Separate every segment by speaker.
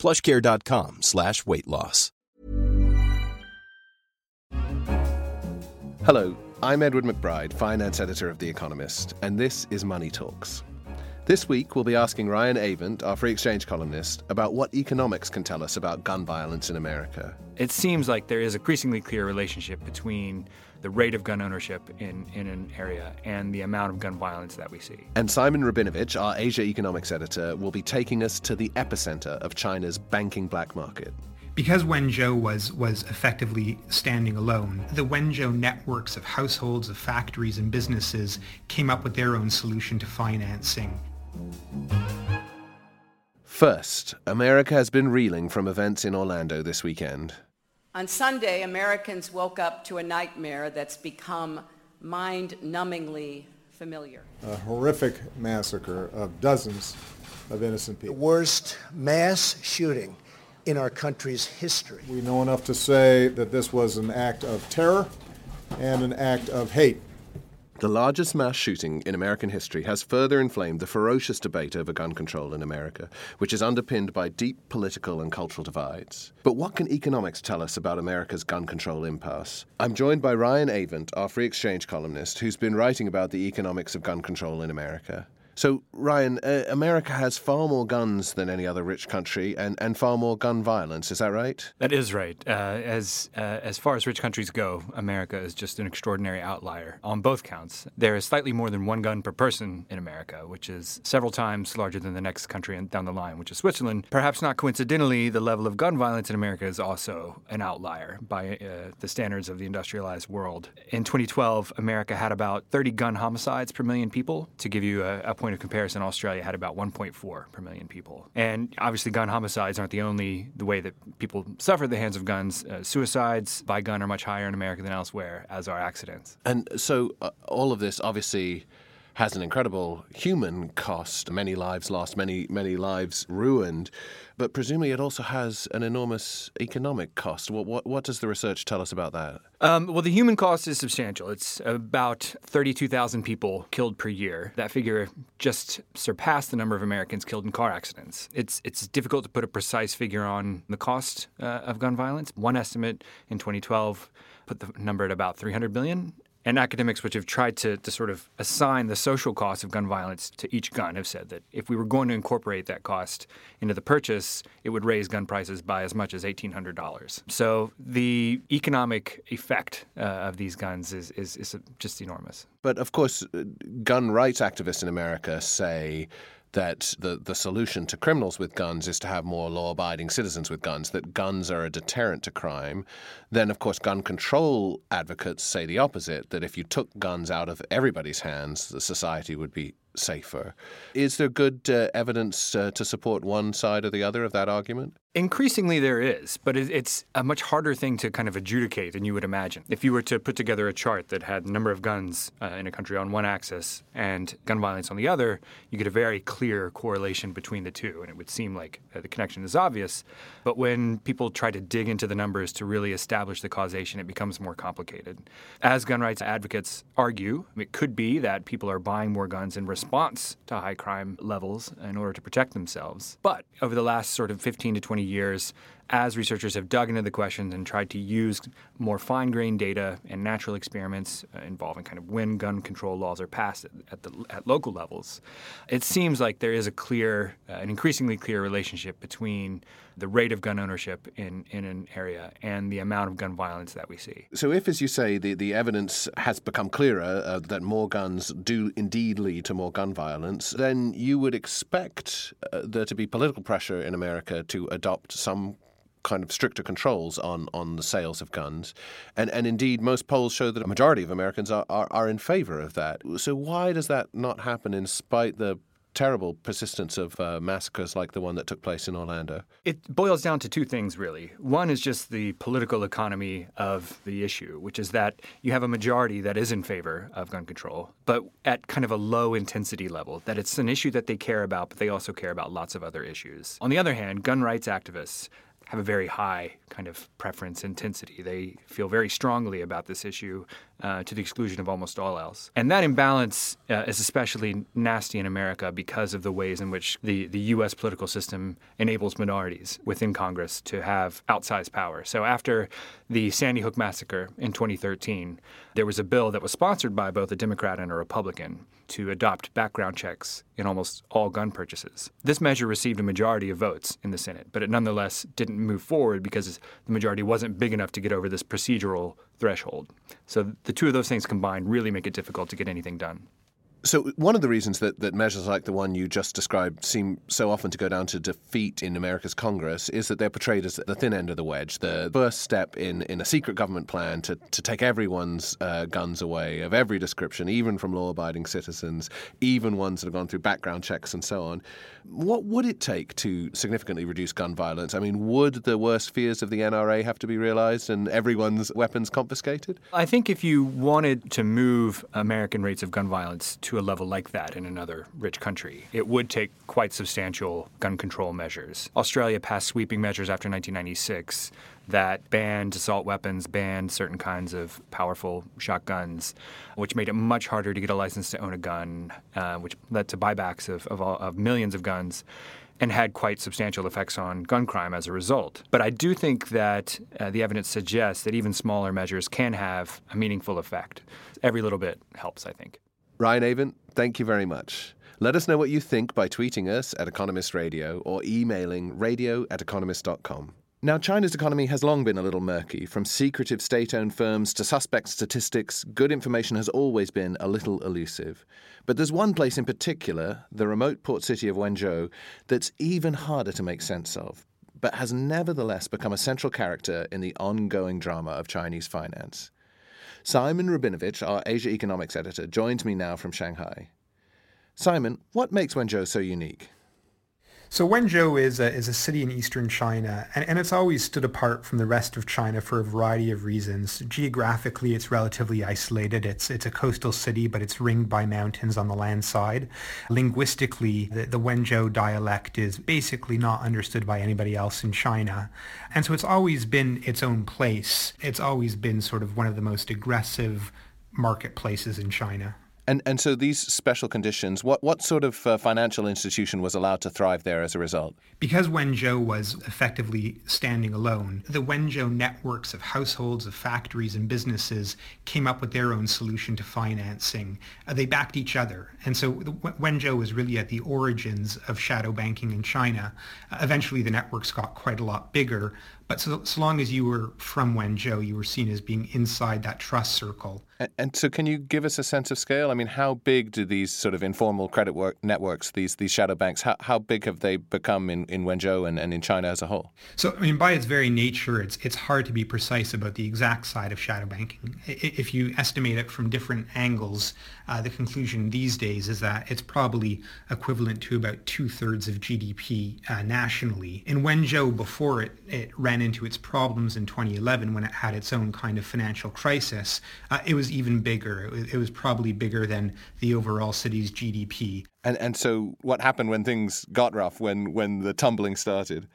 Speaker 1: plushcare.com slash weight loss.
Speaker 2: Hello, I'm Edward McBride, finance editor of The Economist, and this is Money Talks. This week, we'll be asking Ryan Avent, our free exchange columnist, about what economics can tell us about gun violence in America.
Speaker 3: It seems like there is a increasingly clear relationship between the rate of gun ownership in, in an area and the amount of gun violence that we see.
Speaker 2: And Simon Rabinovitch, our Asia economics editor, will be taking us to the epicenter of China's banking black market.
Speaker 4: Because Wenzhou was, was effectively standing alone, the Wenzhou networks of households, of factories, and businesses came up with their own solution to financing.
Speaker 2: First, America has been reeling from events in Orlando this weekend.
Speaker 5: On Sunday, Americans woke up to a nightmare that's become mind numbingly familiar.
Speaker 6: A horrific massacre of dozens of innocent people.
Speaker 7: The worst mass shooting in our country's history.
Speaker 6: We know enough to say that this was an act of terror and an act of hate.
Speaker 2: The largest mass shooting in American history has further inflamed the ferocious debate over gun control in America, which is underpinned by deep political and cultural divides. But what can economics tell us about America's gun control impasse? I'm joined by Ryan Avent, our free exchange columnist, who's been writing about the economics of gun control in America. So, Ryan, uh, America has far more guns than any other rich country and, and far more gun violence. Is that right?
Speaker 3: That is right. Uh, as, uh, as far as rich countries go, America is just an extraordinary outlier on both counts. There is slightly more than one gun per person in America, which is several times larger than the next country down the line, which is Switzerland. Perhaps not coincidentally, the level of gun violence in America is also an outlier by uh, the standards of the industrialized world. In 2012, America had about 30 gun homicides per million people. To give you a, a point point of comparison, Australia had about 1.4 per million people. And obviously, gun homicides aren't the only the way that people suffer at the hands of guns. Uh, suicides by gun are much higher in America than elsewhere, as are accidents.
Speaker 2: And so, uh, all of this obviously has an incredible human cost. Many lives lost, many many lives ruined, but presumably it also has an enormous economic cost. What what, what does the research tell us about that?
Speaker 3: Um, well, the human cost is substantial. It's about thirty-two thousand people killed per year. That figure just surpassed the number of Americans killed in car accidents. It's it's difficult to put a precise figure on the cost uh, of gun violence. One estimate in 2012 put the number at about 300 billion and academics which have tried to, to sort of assign the social cost of gun violence to each gun have said that if we were going to incorporate that cost into the purchase, it would raise gun prices by as much as $1,800. So the economic effect uh, of these guns is, is, is just enormous.
Speaker 2: But of course, uh, gun rights activists in America say that the, the solution to criminals with guns is to have more law abiding citizens with guns, that guns are a deterrent to crime. Then, of course, gun control advocates say the opposite that if you took guns out of everybody's hands, the society would be safer. Is there good uh, evidence uh, to support one side or the other of that argument?
Speaker 3: Increasingly, there is, but it's a much harder thing to kind of adjudicate than you would imagine. If you were to put together a chart that had the number of guns uh, in a country on one axis and gun violence on the other, you get a very clear correlation between the two, and it would seem like uh, the connection is obvious. But when people try to dig into the numbers to really establish the causation, it becomes more complicated. As gun rights advocates argue, it could be that people are buying more guns in response to high crime levels in order to protect themselves. But over the last sort of 15 to 20 20 years as researchers have dug into the questions and tried to use more fine grained data and natural experiments uh, involving kind of when gun control laws are passed at, the, at local levels, it seems like there is a clear, uh, an increasingly clear relationship between the rate of gun ownership in, in an area and the amount of gun violence that we see.
Speaker 2: So, if, as you say, the, the evidence has become clearer uh, that more guns do indeed lead to more gun violence, then you would expect uh, there to be political pressure in America to adopt some kind of stricter controls on, on the sales of guns. And, and indeed, most polls show that a majority of Americans are, are, are in favor of that. So, why does that not happen in spite the terrible persistence of uh, massacres like the one that took place in Orlando?
Speaker 3: It boils down to two things, really. One is just the political economy of the issue, which is that you have a majority that is in favor of gun control, but at kind of a low intensity level, that it's an issue that they care about, but they also care about lots of other issues. On the other hand, gun rights activists have a very high kind of preference intensity. They feel very strongly about this issue uh, to the exclusion of almost all else. And that imbalance uh, is especially nasty in America because of the ways in which the, the U.S. political system enables minorities within Congress to have outsized power. So after the Sandy Hook massacre in 2013, there was a bill that was sponsored by both a Democrat and a Republican to adopt background checks in almost all gun purchases. This measure received a majority of votes in the Senate, but it nonetheless didn't move forward because the majority wasn't big enough to get over this procedural threshold. So the two of those things combined really make it difficult to get anything done.
Speaker 2: So, one of the reasons that, that measures like the one you just described seem so often to go down to defeat in America's Congress is that they're portrayed as the thin end of the wedge, the first step in, in a secret government plan to, to take everyone's uh, guns away of every description, even from law abiding citizens, even ones that have gone through background checks and so on. What would it take to significantly reduce gun violence? I mean, would the worst fears of the NRA have to be realized and everyone's weapons confiscated?
Speaker 3: I think if you wanted to move American rates of gun violence to a level like that in another rich country, it would take quite substantial gun control measures. Australia passed sweeping measures after 1996 that banned assault weapons, banned certain kinds of powerful shotguns, which made it much harder to get a license to own a gun, uh, which led to buybacks of, of, all, of millions of guns and had quite substantial effects on gun crime as a result. But I do think that uh, the evidence suggests that even smaller measures can have a meaningful effect. Every little bit helps, I think.
Speaker 2: Ryan Avent, thank you very much. Let us know what you think by tweeting us at Economist Radio or emailing radio at economist.com. Now, China's economy has long been a little murky. From secretive state owned firms to suspect statistics, good information has always been a little elusive. But there's one place in particular, the remote port city of Wenzhou, that's even harder to make sense of, but has nevertheless become a central character in the ongoing drama of Chinese finance. Simon Rabinovitch, our Asia economics editor, joins me now from Shanghai. Simon, what makes Wenzhou so unique?
Speaker 4: So Wenzhou is a, is a city in eastern China, and, and it's always stood apart from the rest of China for a variety of reasons. Geographically, it's relatively isolated. It's, it's a coastal city, but it's ringed by mountains on the land side. Linguistically, the, the Wenzhou dialect is basically not understood by anybody else in China. And so it's always been its own place. It's always been sort of one of the most aggressive marketplaces in China.
Speaker 2: And and so these special conditions, what what sort of uh, financial institution was allowed to thrive there as a result?
Speaker 4: Because Wenzhou was effectively standing alone, the Wenzhou networks of households, of factories, and businesses came up with their own solution to financing. Uh, they backed each other, and so Wenzhou was really at the origins of shadow banking in China. Uh, eventually, the networks got quite a lot bigger, but so, so long as you were from Wenzhou, you were seen as being inside that trust circle.
Speaker 2: And, and, so, can you give us a sense of scale? I mean, how big do these sort of informal credit work networks, these these shadow banks, how, how big have they become in, in Wenzhou and, and in China as a whole?
Speaker 4: So, I mean, by its very nature, it's it's hard to be precise about the exact side of shadow banking. If you estimate it from different angles, uh, the conclusion these days is that it's probably equivalent to about two thirds of GDP uh, nationally. In Wenzhou, before it, it ran into its problems in 2011 when it had its own kind of financial crisis, uh, it was even bigger. It it was probably bigger than the overall city's GDP.
Speaker 2: And and so what happened when things got rough, when when the tumbling started?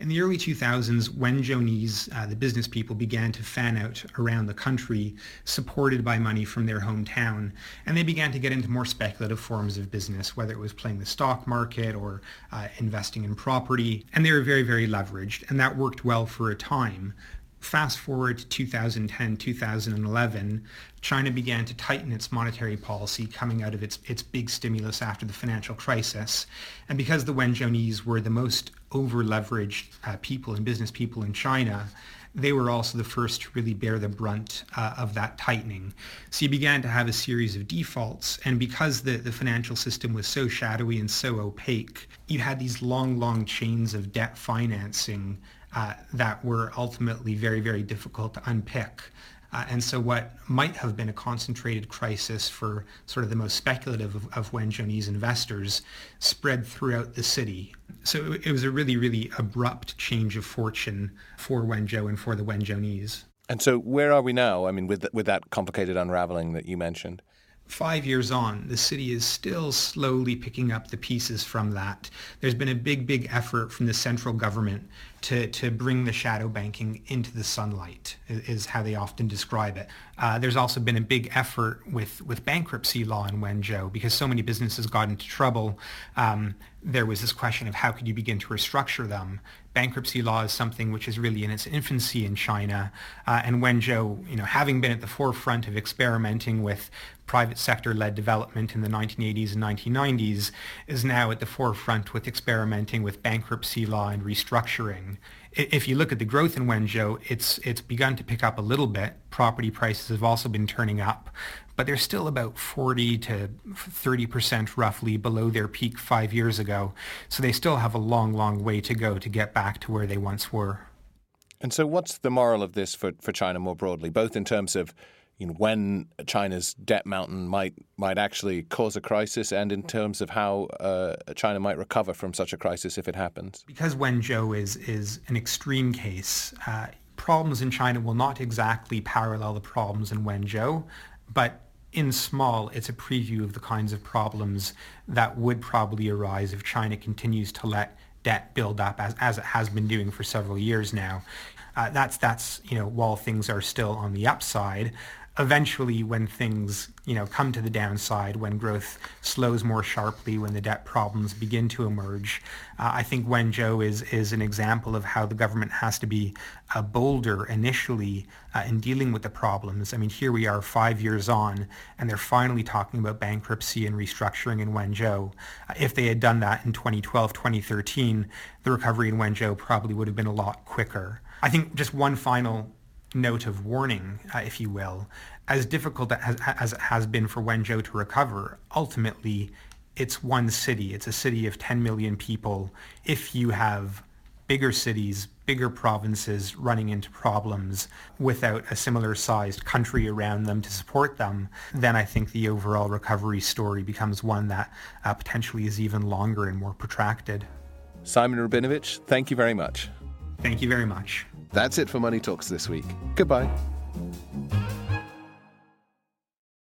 Speaker 4: In the early 2000s, Wenzhounese, uh, the business people, began to fan out around the country, supported by money from their hometown, and they began to get into more speculative forms of business, whether it was playing the stock market or uh, investing in property, and they were very, very leveraged, and that worked well for a time. Fast forward to 2010, 2011, China began to tighten its monetary policy coming out of its, its big stimulus after the financial crisis. And because the Wenzhounese were the most over-leveraged uh, people and business people in China, they were also the first to really bear the brunt uh, of that tightening. So you began to have a series of defaults. And because the, the financial system was so shadowy and so opaque, you had these long, long chains of debt financing uh, that were ultimately very, very difficult to unpick. Uh, and so what might have been a concentrated crisis for sort of the most speculative of, of Wenzhou's investors spread throughout the city. So it was a really, really abrupt change of fortune for Wenzhou and for the Wenzhounese.
Speaker 8: And so where are we now? I mean, with, with that complicated unraveling that you mentioned?
Speaker 4: Five years on, the city is still slowly picking up the pieces from that. There's been a big, big effort from the central government to, to bring the shadow banking into the sunlight, is how they often describe it. Uh, there's also been a big effort with, with bankruptcy law in Wenzhou because so many businesses got into trouble. Um, there was this question of how could you begin to restructure them. Bankruptcy law is something which is really in its infancy in China, uh, and Wenzhou, you know, having been at the forefront of experimenting with private sector-led development in the 1980s and 1990s, is now at the forefront with experimenting with bankruptcy law and restructuring. If you look at the growth in Wenzhou, it's it's begun to pick up a little bit. Property prices have also been turning up, but they're still about 40 to 30 percent roughly below their peak five years ago. So they still have a long, long way to go to get back to where they once were.
Speaker 8: And so, what's the moral of this for, for China more broadly, both in terms of you know, when China's debt mountain might might actually cause a crisis, and in terms of how uh, China might recover from such a crisis if it happens.
Speaker 4: Because Wenzhou is is an extreme case, uh, problems in China will not exactly parallel the problems in Wenzhou, but in small, it's a preview of the kinds of problems that would probably arise if China continues to let debt build up as, as it has been doing for several years now. Uh, that's that's you know while things are still on the upside, eventually when things you know come to the downside when growth slows more sharply when the debt problems begin to emerge uh, i think wenzhou is is an example of how the government has to be uh, bolder initially uh, in dealing with the problems. I mean here we are 5 years on and they're finally talking about bankruptcy and restructuring in wenzhou uh, if they had done that in 2012 2013 the recovery in wenzhou probably would have been a lot quicker. I think just one final note of warning, uh, if you will, as difficult as, as it has been for Wenzhou to recover, ultimately it's one city. It's a city of 10 million people. If you have bigger cities, bigger provinces running into problems without a similar sized country around them to support them, then I think the overall recovery story becomes one that uh, potentially is even longer and more protracted.
Speaker 8: Simon Rabinovitch, thank you very much.
Speaker 4: Thank you very much.
Speaker 2: That's it for Money Talks this week. Goodbye.